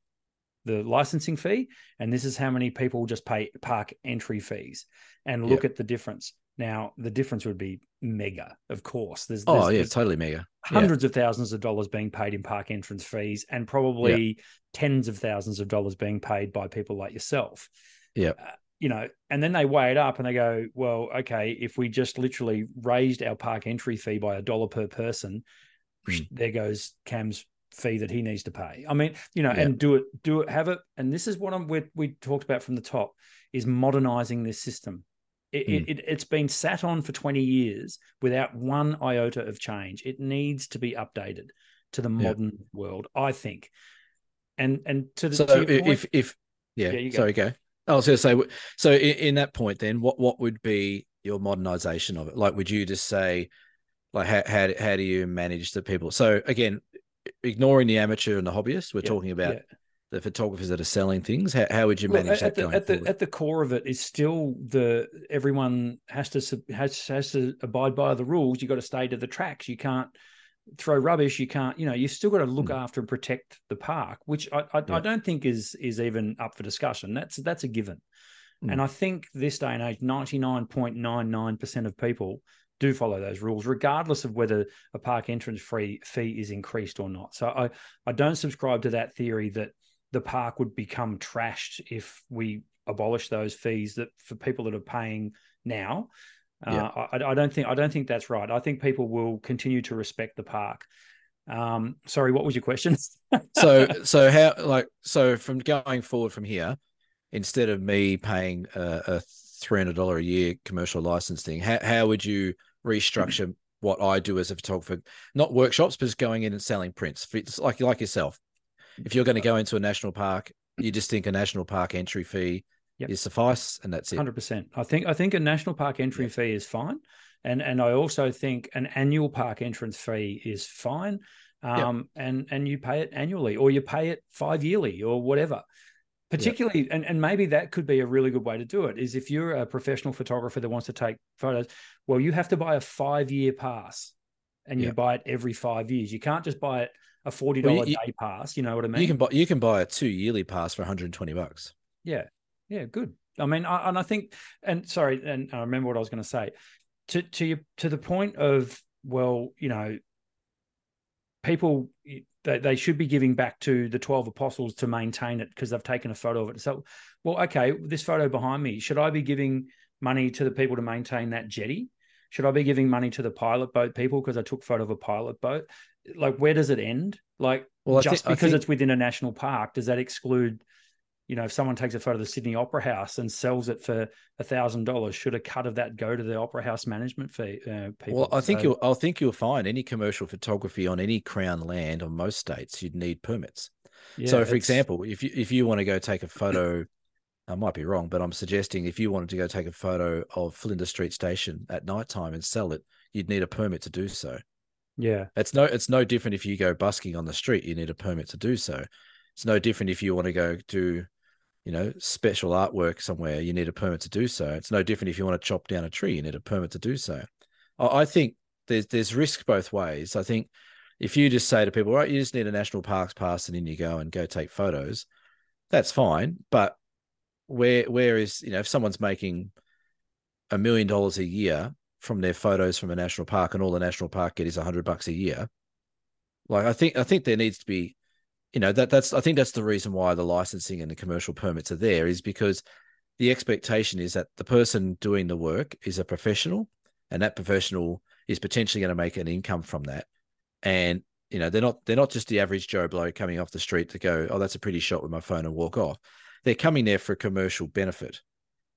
the licensing fee, and this is how many people just pay park entry fees, and look yep. at the difference. Now, the difference would be mega, of course. There's, there's oh yeah, there's totally mega. Hundreds yeah. of thousands of dollars being paid in park entrance fees, and probably tens of thousands of dollars being paid by people like yourself. Yeah. Uh, you know, and then they weigh it up and they go, well, okay, if we just literally raised our park entry fee by a dollar per person, mm. there goes Cam's fee that he needs to pay. I mean, you know, yeah. and do it, do it, have it. And this is what I'm, we, we talked about from the top is modernizing this system. It, mm. it, it, has been sat on for 20 years without one iota of change. It needs to be updated to the modern yeah. world, I think. And, and to the, so to if, point, if, yeah, yeah sorry, go. I was going to say, so in, in, that point, then what what would be your modernization of it? Like, would you just say, like, how how, how do you manage the people? So again, ignoring the amateur and the hobbyist, we're talking about the photographers that are selling things. How, how would you manage well, that the, at the, at the core of it is still the everyone has to has has to abide by the rules. You got to stay to the tracks. You can't throw rubbish you can't you know you still got to look mm. after and protect the park which I, I, yeah. I, don't think is is even up for discussion that's that's a given mm. and i think this day and age 99.99% of people do follow those rules, regardless of whether a park entrance fee fee is increased or not. So I I don't subscribe to that theory that the park would become trashed if we abolish those fees that for people that are paying now. Yeah. Uh, I, I, don't think I don't think that's right. I think people will continue to respect the park. Um, sorry, what was your question? so so how like so from going forward from here, instead of me paying a, a three hundred dollar a year commercial license thing, how how would you restructure what I do as a photographer? Not workshops, but just going in and selling prints. It's like like yourself. If you're going to go into a national park, you just think a national park entry fee yep. is suffice, and that's it. Hundred percent. I think I think a national park entry yep. fee is fine, and and I also think an annual park entrance fee is fine. Um, yep. and and you pay it annually, or you pay it five yearly, or whatever. Particularly, and, and maybe that could be a really good way to do it. Is if you're a professional photographer that wants to take photos, well, you have to buy a five year pass, and you buy it every five years. You can't just buy it a forty dollar well, day pass. You know what I mean? You can buy you can buy a two yearly pass for one hundred and twenty bucks. Yeah, yeah, good. I mean, I, and I think, and sorry, and I remember what I was going to say. To to you to the point of well, you know, people they, they should be giving back to the 12 apostles to maintain it because they've taken a photo of it. So, well, okay, this photo behind me, should I be giving money to the people to maintain that jetty? Should I be giving money to the pilot boat people because I took photo of a pilot boat? Like, where does it end? Like, well, just think, because think... it's within a national park, does that exclude you know, if someone takes a photo of the Sydney Opera House and sells it for a thousand dollars, should a cut of that go to the Opera House management fee? Uh, people? Well, I think so, you'll, I think you'll find any commercial photography on any Crown land on most states, you'd need permits. Yeah, so, for example, if you if you want to go take a photo, I might be wrong, but I'm suggesting if you wanted to go take a photo of Flinders Street Station at night time and sell it, you'd need a permit to do so. Yeah, it's no it's no different if you go busking on the street, you need a permit to do so. It's no different if you want to go do you know, special artwork somewhere, you need a permit to do so. It's no different if you want to chop down a tree, you need a permit to do so. I think there's there's risk both ways. I think if you just say to people, right, you just need a national parks pass and then you go and go take photos, that's fine. But where where is you know if someone's making a million dollars a year from their photos from a national park and all the national park get is a hundred bucks a year, like I think I think there needs to be you know that that's I think that's the reason why the licensing and the commercial permits are there is because the expectation is that the person doing the work is a professional and that professional is potentially going to make an income from that. And you know they're not they're not just the average joe blow coming off the street to go oh that's a pretty shot with my phone and walk off. They're coming there for a commercial benefit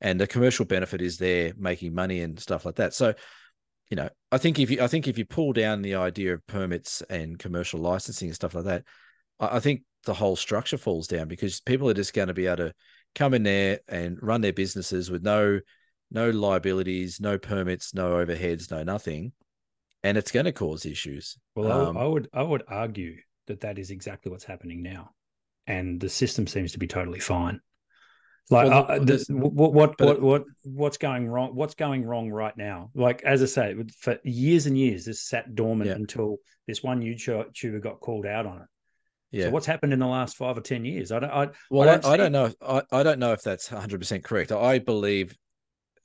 and the commercial benefit is they're making money and stuff like that. So you know i think if you i think if you pull down the idea of permits and commercial licensing and stuff like that I think the whole structure falls down because people are just going to be able to come in there and run their businesses with no no liabilities, no permits, no overheads, no nothing, and it's going to cause issues. Well, um, I would I would argue that that is exactly what's happening now, and the system seems to be totally fine. Like well, uh, this, what what what, what what's going wrong? What's going wrong right now? Like as I say, for years and years, this sat dormant yeah. until this one YouTuber got called out on it. Yeah. So what's happened in the last five or ten years? I don't. I, well, I don't, I, I don't know. I, I don't know if that's one hundred percent correct. I believe.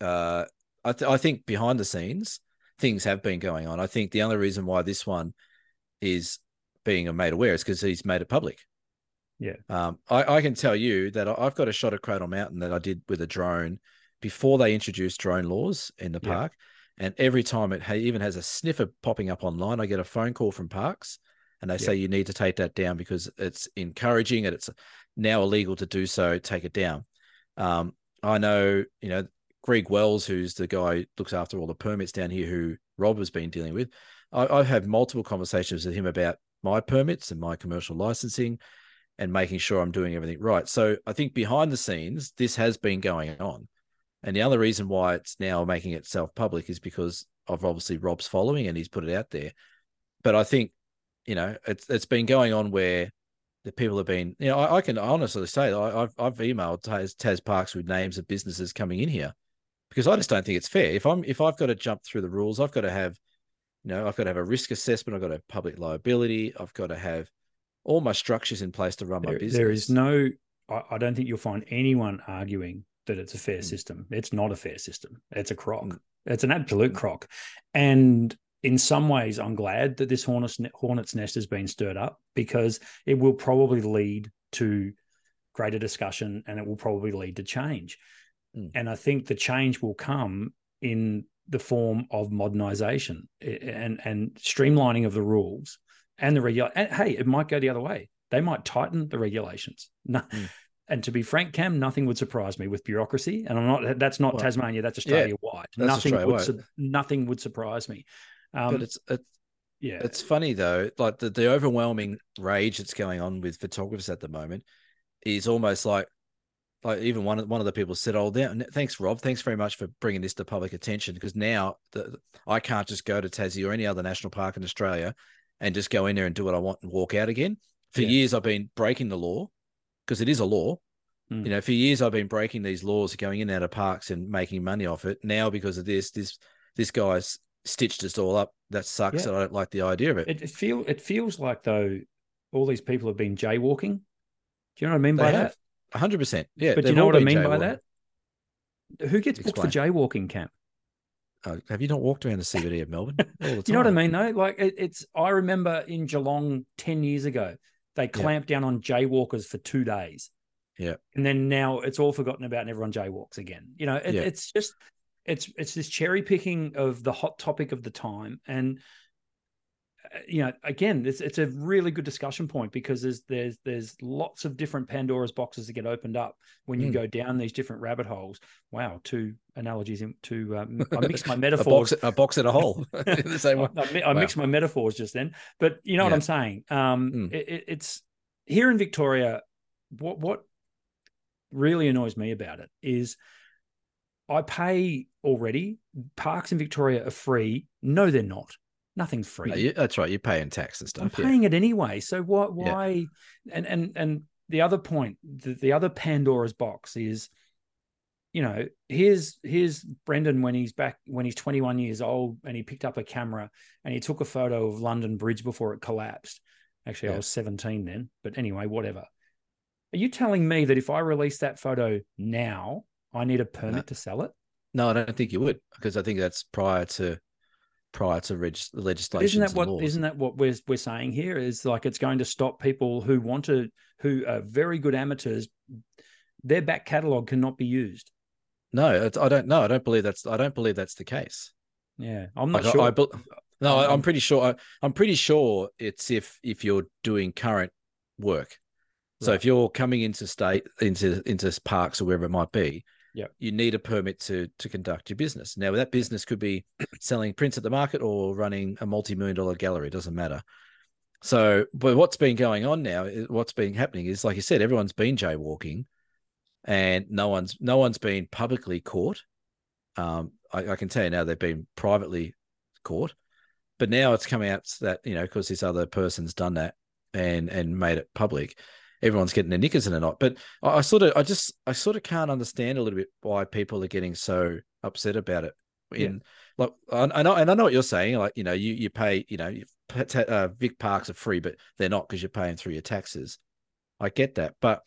Uh, I th- I think behind the scenes things have been going on. I think the only reason why this one is being made aware is because he's made it public. Yeah. Um, I, I can tell you that I've got a shot of Cradle Mountain that I did with a drone before they introduced drone laws in the yeah. park. And every time it even has a sniffer popping up online, I get a phone call from parks and they say you need to take that down because it's encouraging and it's now illegal to do so. Take it down. Um, I know, you know, Greg Wells, who's the guy who looks after all the permits down here, who Rob has been dealing with. I, I've had multiple conversations with him about my permits and my commercial licensing and making sure I'm doing everything right. So I think behind the scenes, this has been going on. And the other reason why it's now making itself public is because of obviously Rob's following and he's put it out there. But I think you know, it's it's been going on where the people have been, you know, I, I can honestly say I, have I've emailed Tas, Tas Parks with names of businesses coming in here because I just don't think it's fair. If I'm if I've got to jump through the rules, I've got to have, you know, I've got to have a risk assessment, I've got to have public liability, I've got to have all my structures in place to run there, my business. There is no, I, I, don't think you'll find anyone arguing that it's a fair mm. system. It's not a fair system. It's a crock. Mm. It's an absolute crock. And in some ways, I'm glad that this hornet's, hornet's nest has been stirred up because it will probably lead to greater discussion and it will probably lead to change. Mm. And I think the change will come in the form of modernization and, and streamlining of the rules and the regular. And hey, it might go the other way. They might tighten the regulations. No, mm. And to be frank, Cam, nothing would surprise me with bureaucracy. And I'm not. That's not well, Tasmania. That's Australia wide. Nothing Australia would. Su- nothing would surprise me. Um, but it's, it's yeah, it's funny though. Like the, the overwhelming rage that's going on with photographers at the moment is almost like like even one of one of the people said, "Oh, thanks, Rob. Thanks very much for bringing this to public attention because now the, I can't just go to Tassie or any other national park in Australia and just go in there and do what I want and walk out again. For yeah. years, I've been breaking the law because it is a law. Mm. You know, for years I've been breaking these laws, going in and out of parks and making money off it. Now because of this, this this guy's stitched us all up. That sucks. Yeah. I don't like the idea of it. It, it feel it feels like though all these people have been jaywalking. Do you know what I mean they by have. that? hundred percent. Yeah. But do you know what I mean by that? Who gets Explain. booked for jaywalking Cam? Uh, have you not walked around the CBD of Melbourne? you know what I mean, though? Like it, it's. I remember in Geelong ten years ago, they clamped yeah. down on jaywalkers for two days. Yeah. And then now it's all forgotten about and everyone jaywalks again. You know, it, yeah. it's just it's it's this cherry picking of the hot topic of the time. And uh, you know, again, it's it's a really good discussion point because there's there's there's lots of different Pandora's boxes that get opened up when you mm. go down these different rabbit holes. Wow, two analogies to um, I mixed my metaphors. a, box, a box in a hole. the same one. I, I wow. mixed my metaphors just then, but you know yeah. what I'm saying. Um, mm. it, it's here in Victoria. What what really annoys me about it is I pay already. Parks in Victoria are free. No, they're not. Nothing's free. No, you, that's right. You're paying tax and stuff. I'm paying yeah. it anyway. So what? Why? Yeah. And and and the other point, the, the other Pandora's box is, you know, here's here's Brendan when he's back when he's 21 years old and he picked up a camera and he took a photo of London Bridge before it collapsed. Actually, yeah. I was 17 then, but anyway, whatever. Are you telling me that if I release that photo now, I need a permit no. to sell it? No, I don't think you would because I think that's prior to prior to reg- legislation. Isn't that what laws. isn't that what we're we're saying here? Is like it's going to stop people who want to who are very good amateurs. Their back catalogue cannot be used. No, I don't know. I don't believe that's. I don't believe that's the case. Yeah, I'm not like, sure. I, I, no, I, am um, pretty sure. I, I'm pretty sure it's if if you're doing current work. So right. if you're coming into state into into parks or wherever it might be, yeah, you need a permit to to conduct your business. Now that business could be selling prints at the market or running a multi-million dollar gallery, doesn't matter. So, but what's been going on now, what's been happening is, like you said, everyone's been jaywalking, and no one's no one's been publicly caught. Um, I, I can tell you now they've been privately caught, but now it's coming out that you know because this other person's done that and and made it public everyone's getting their knickers in a knot. But I, I, sort of, I just, I sort of can't understand a little bit why people are getting so upset about it. In yeah. like, I, know, and I know what you're saying. Like, you know, you you pay, you know, uh, Vic Parks are free, but they're not because you're paying through your taxes. I get that, but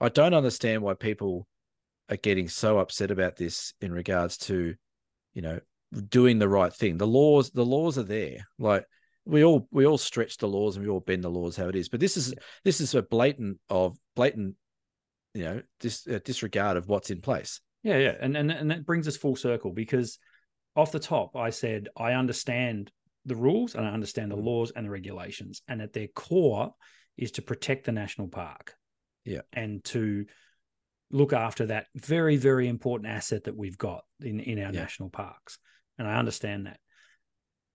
I don't understand why people are getting so upset about this in regards to, you know, doing the right thing. The laws, the laws are there. Like we all we all stretch the laws and we all bend the laws how it is. But this is yeah. this is a blatant of blatant, you know, dis, uh, disregard of what's in place. Yeah, yeah, and and and that brings us full circle because off the top, I said I understand the rules and I understand the mm. laws and the regulations, and at their core is to protect the national park. Yeah, and to look after that very very important asset that we've got in in our yeah. national parks, and I understand that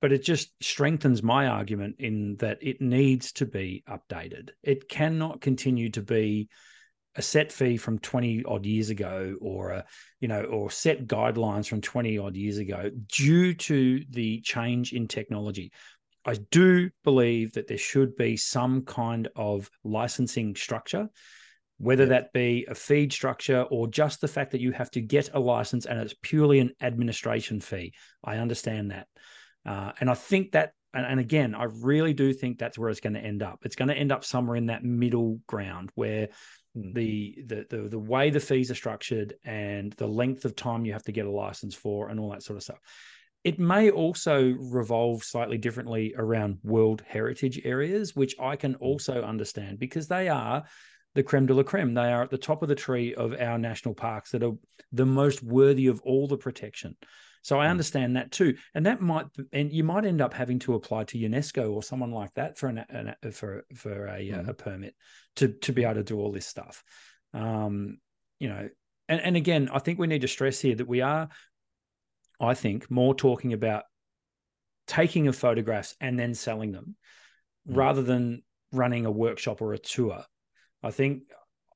but it just strengthens my argument in that it needs to be updated. It cannot continue to be a set fee from 20 odd years ago or a you know or set guidelines from 20 odd years ago due to the change in technology i do believe that there should be some kind of licensing structure whether yeah. that be a feed structure or just the fact that you have to get a license and it's purely an administration fee i understand that uh, and I think that, and, and again, I really do think that's where it's going to end up. It's going to end up somewhere in that middle ground where mm. the, the the the way the fees are structured and the length of time you have to get a license for and all that sort of stuff. It may also revolve slightly differently around World Heritage areas, which I can hmm. also understand because they are the creme de la creme. They are at the top of the tree of our national parks that are the most worthy of all the protection. So I hmm. understand that too, and that might and you might end up having to apply to UNESCO or someone like that for an, an for for a, mm. a permit to to be able to do all this stuff. Um, you know, and and again, I think we need to stress here that we are, I think, more talking about taking of photographs and then selling them, mm. rather than running a workshop or a tour. I think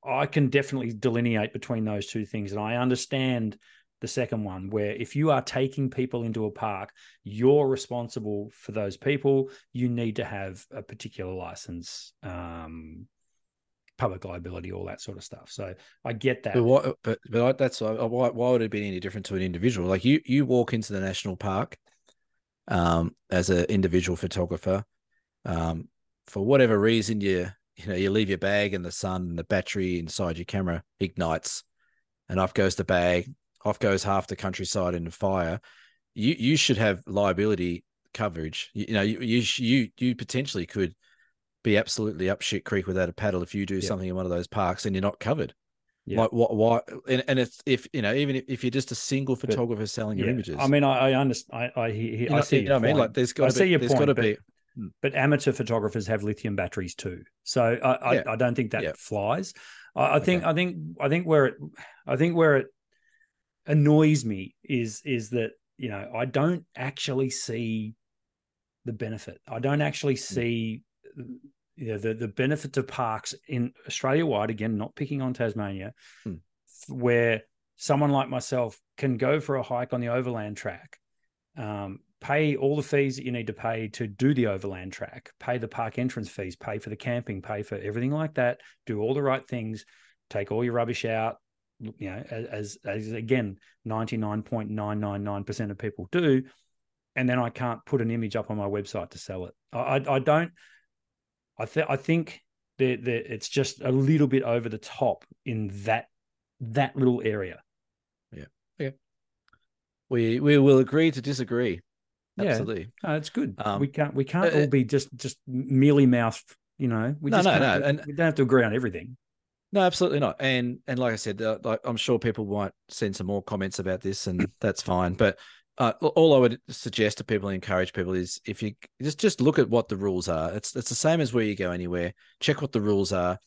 I can definitely delineate between those two things, and I understand the second one, where if you are taking people into a park, you're responsible for those people. You need to have a particular license, um, public liability, all that sort of stuff. So I get that. But what? But but that's why. Why would it be any different to an individual? Like you, you walk into the national park, um, as an individual photographer, um, for whatever reason you you know you leave your bag in the sun and the battery inside your camera ignites and off goes the bag off goes half the countryside in fire, you you should have liability coverage. You, you know, you, you you you potentially could be absolutely up shit creek without a paddle if you do yeah. something in one of those parks and you're not covered. Yeah. Like what? Why? And, and it's if you know, even if, if you're just a single photographer but, selling your yeah. images. I mean, I, I understand. I I, he, I see. You know what I mean? Like there's got. I see be, your point. Got to be. Hmm. But amateur photographers have lithium batteries too, so I I, I don't think that flies. I, I okay. think I think I think where it I think where it annoys me is is that you know I don't actually see the benefit. I don't actually hmm. see you know, the the benefit to parks in Australia wide. Again, not picking on Tasmania, hmm. where someone like myself can go for a hike on the overland track, um, pay all the fees that you need to pay to do the overland track, pay the park entrance fees, pay for the camping, pay for everything like that, do all the right things, take all your rubbish out, you know, as, as again, 99.999% of people do. And then I can't put an image up on my website to sell it. I, I, don't, I, th- I think that, that it's just a little bit over the top in that, that little area. Yeah. Yeah. We, we will agree to disagree. Absolutely. Yeah, no, it's good. Um, we can't, we can't uh, all be just, just mealy mouthed, you know, we no, just no, no. And we don't have to agree on everything. No, absolutely not. And and like I said, uh, like I'm sure people might send some more comments about this, and that's fine. But uh, all I would suggest to people, and encourage people, is if you just just look at what the rules are. It's it's the same as where you go anywhere. Check what the rules are.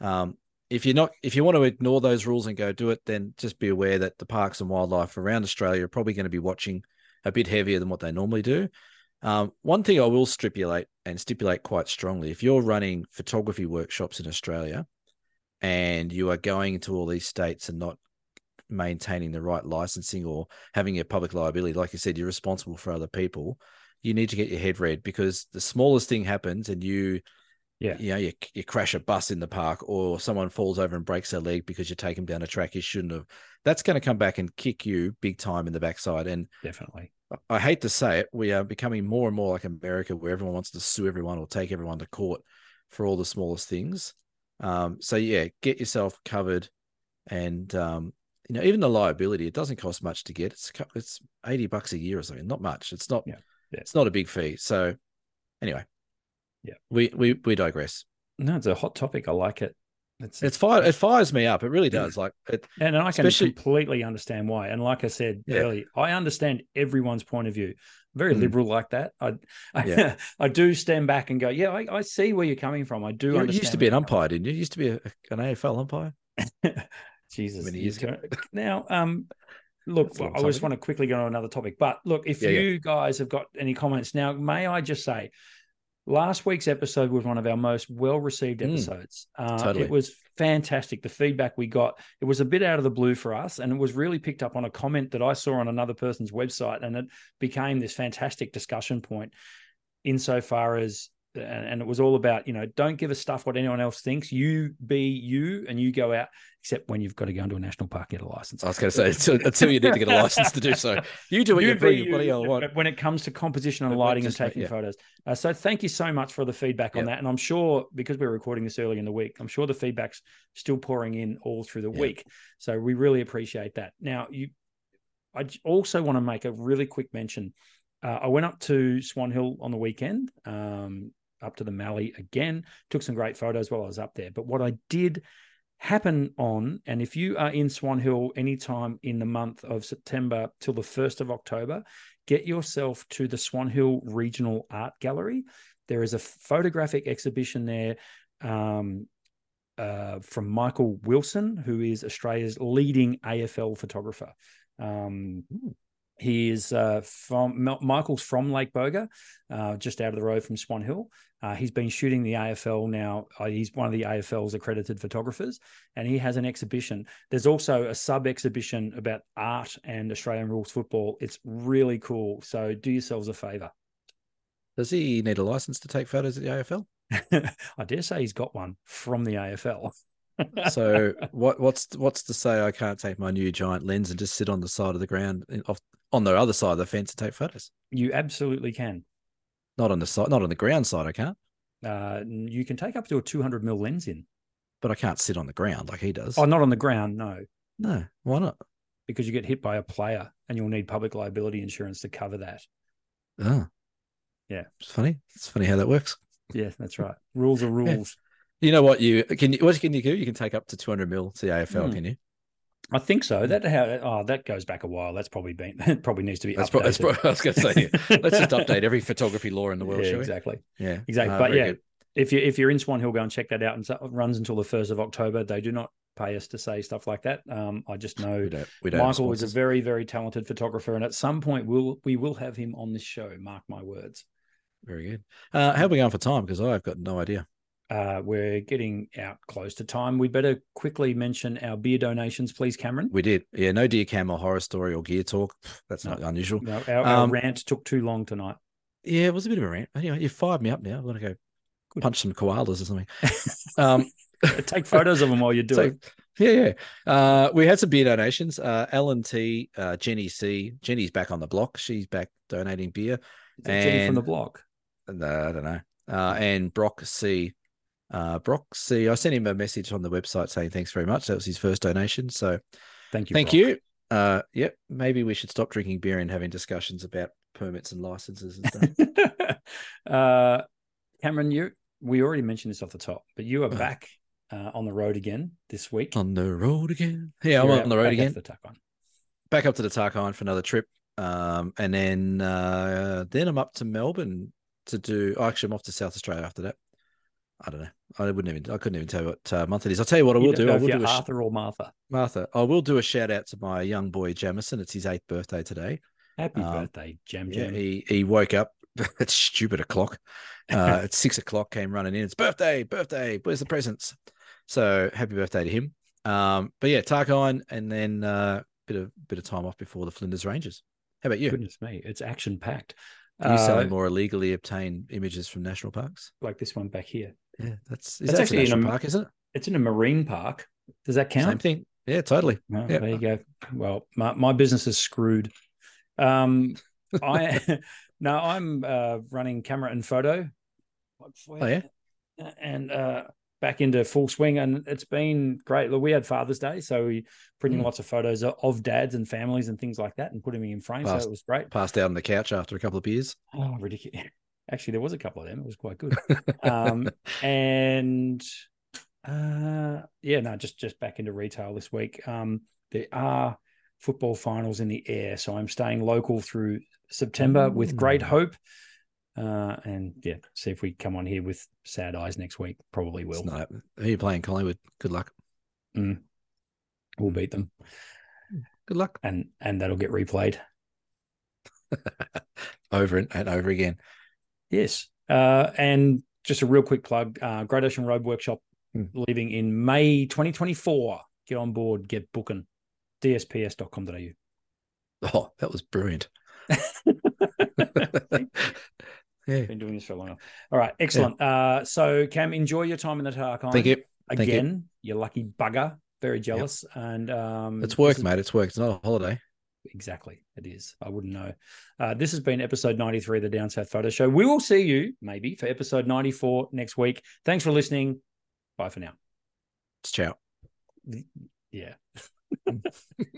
Um, if you're not, if you want to ignore those rules and go do it, then just be aware that the parks and wildlife around Australia are probably going to be watching a bit heavier than what they normally do. Um, one thing I will stipulate and stipulate quite strongly: if you're running photography workshops in Australia and you are going to all these states and not maintaining the right licensing or having a public liability, like you said, you're responsible for other people. You need to get your head read because the smallest thing happens and you, yeah, you know, you, you crash a bus in the park or someone falls over and breaks their leg because you take them down a track you shouldn't have. That's going to come back and kick you big time in the backside. And definitely, I hate to say it, we are becoming more and more like America, where everyone wants to sue everyone or take everyone to court for all the smallest things. Um, so yeah, get yourself covered, and um, you know even the liability it doesn't cost much to get. It's it's eighty bucks a year or something, not much. It's not. Yeah. yeah. It's not a big fee. So anyway, yeah, we we we digress. No, it's a hot topic. I like it. It's it's fire. It fires me up. It really does. Like it, and I can especially... completely understand why. And like I said yeah. earlier, I understand everyone's point of view very mm. liberal like that. I, I, yeah. I, do stand back and go, yeah, I, I, see where you're coming from. I do. You used to be an umpire, didn't you? you used to be a, an AFL umpire. Jesus. Many years ago. Now, um, look, well, I just want to quickly go on another topic. But look, if yeah, you guys have got any comments now, may I just say, last week's episode was one of our most well received mm. episodes. Mm, uh, totally. It was fantastic. The feedback we got, it was a bit out of the blue for us, and it was really picked up on a comment that I saw on another person's website, and it became this fantastic discussion point insofar as and, and it was all about you know don't give a stuff what anyone else thinks. You be you, and you go out. Except when you've got to go into a national park get a license. I was going to say until, until you need to get a license to do so. You do what you, You be what do you, you want. when it comes to composition and lighting and just, mate, taking yeah. photos. Uh, so thank you so much for the feedback on that. And I'm sure because we're recording this early in the week, I'm sure the feedback's still pouring in all through the Yep. week. So we really appreciate that. Now you, I also want to make a really quick mention. Uh, I went up to Swan Hill on the weekend, um, up to the Mallee again. Took some great photos while I was up there. But what I did happen on, and if you are in Swan Hill anytime in the month of September till the 1st of October, get yourself to the Swan Hill Regional Art Gallery. There is a photographic exhibition there um, uh, from Michael Wilson, who is Australia's leading AFL photographer. Um, he is uh, from Mi- Michael's from Lake Boga, uh, just out of the road from Swan Hill. Uh, he's been shooting the AFL now. Uh, he's one of the AFL's accredited photographers, and he has an exhibition. There's also a sub exhibition about art and Australian rules football. It's really cool. So do yourselves a favour. Does he need a license to take photos at the AFL? I dare say he's got one from the AFL. So what what's what's to say I can't take my new giant lens and just sit on the side of the ground off on the other side of the fence to take photos? you absolutely can. Not on the side, not on the ground side. I can't, Uh, you can take up to a 200 mil lens in. but I can't sit on the ground like he does. Oh, not on the ground, no, no, why not? because you get hit by a player and you'll need public liability insurance to cover that. Oh, Yeah. it's funny. It's funny how that works. Yeah, that's right. Rules are rules. You know what you can you what can you do? You can take up to 200 mil to the AFL, Hmm. can you? I think so. That how oh that goes back a while. That's probably been that probably needs to be That's, updated. pro- that's pro- I was going to say. Let's just update every photography law in the world, yeah, exactly. Yeah, Exactly. But yeah, good. if you if you're in Swan Hill, go and check that out. And so it runs until the first of October. They do not pay us to say stuff like that. Um, I just know we don't. We don't. Michael is a very very talented photographer, and at some point we'll we will have him on this show. Mark my words. very good. Uh, how are we going for time? Because I've got no idea. Uh, we're getting out close to time. We better quickly mention our beer donations, please, Cameron. We did. Yeah, no Dear Cam or horror story or gear talk. That's not No. unusual. No, our, our Um, rant took too long tonight. Yeah, it was a bit of a rant. Anyway, you fired me up now. I'm going to go Good. punch some koalas or something. um, Take photos of them while you do so, it. yeah, yeah. Uh, we had some beer donations. Uh, Ellen T, uh, Jenny C. Jenny's back on the block. She's back donating beer. Is that Jenny from the block. And, uh, I don't know. Uh, and Brock C. Uh, Brock C. I sent him a message on the website saying thanks very much. That was his first donation. So Thank you. thank Brock. you. Uh, yep. Maybe we should stop drinking beer and having discussions about permits and licenses and stuff. uh, Cameron, you we already mentioned this off the top, but you are Uh. back uh, on the road again this week. on the road again. Yeah, I'm on the road back again. The tuck on. Back up to the Tarkine for another trip. Um, and then uh, then I'm up to Melbourne to do. Oh, actually, I'm off to South Australia after that. I don't know. I wouldn't even. I couldn't even tell you what uh, month it is. I'll tell you what I will do. I will do a sh- Arthur or Martha. Martha. I will do a shout out to my young boy Jamison. It's his eighth birthday today. Happy Um, birthday, Jam Yeah, Jam. he he woke up at stupid o'clock. Uh, at six o'clock, came running in. It's birthday, birthday. Where's the presents? So happy birthday to him. Um, but yeah, Tarkine, and then uh, bit of bit of time off before the Flinders Ranges. How about you? Goodness me, it's action packed. Are you selling more illegally obtained images from national parks? like this one back here. Yeah, that's is That's that actually in a- park, isn't it? It's in a marine park. Does that count? Same thing. Yeah, totally. Well, Yeah. There you go. Well, my, my business is screwed. Um, I no, I'm uh, running camera and photo. Oh, yeah? and uh, back into full swing, and it's been great. Look, we had Father's Day, so we printing Mm. lots of photos of, of dads and families and things like that, and putting them in frames. So it was great. Passed out on the couch after a couple of beers. Oh, ridiculous! Actually, there was a couple of them. It was quite good. um, and uh, yeah, no, just just back into retail this week. Um, there are football finals in the air, so I'm staying local through September with great Mm. hope. Uh, and yeah, see if we come on here with sad eyes next week. Probably will. happening. Who are you playing, Collingwood? Good luck. We'll beat them, Good luck. and and that'll get replayed. Over and, and over again. Yes. Uh, and just a real quick plug uh, Great Ocean Road Workshop Hmm. leaving in May 2024. Get on board, get booking. dsps.com.au. Oh, that was brilliant. Yeah. Been doing this for a long time. All right, excellent. Uh, so Cam, enjoy your time in the Tarkine. Thank you. Thank you. Again, you. lucky bugger. Very jealous. And um, It's work, is- mate. It's work. It's not a holiday. Exactly. It is. I wouldn't know. Uh, this has been episode 93 of the Down South Photo Show. We will see you maybe for episode 94 next week. Thanks for listening. Bye for now. Ciao. Yeah.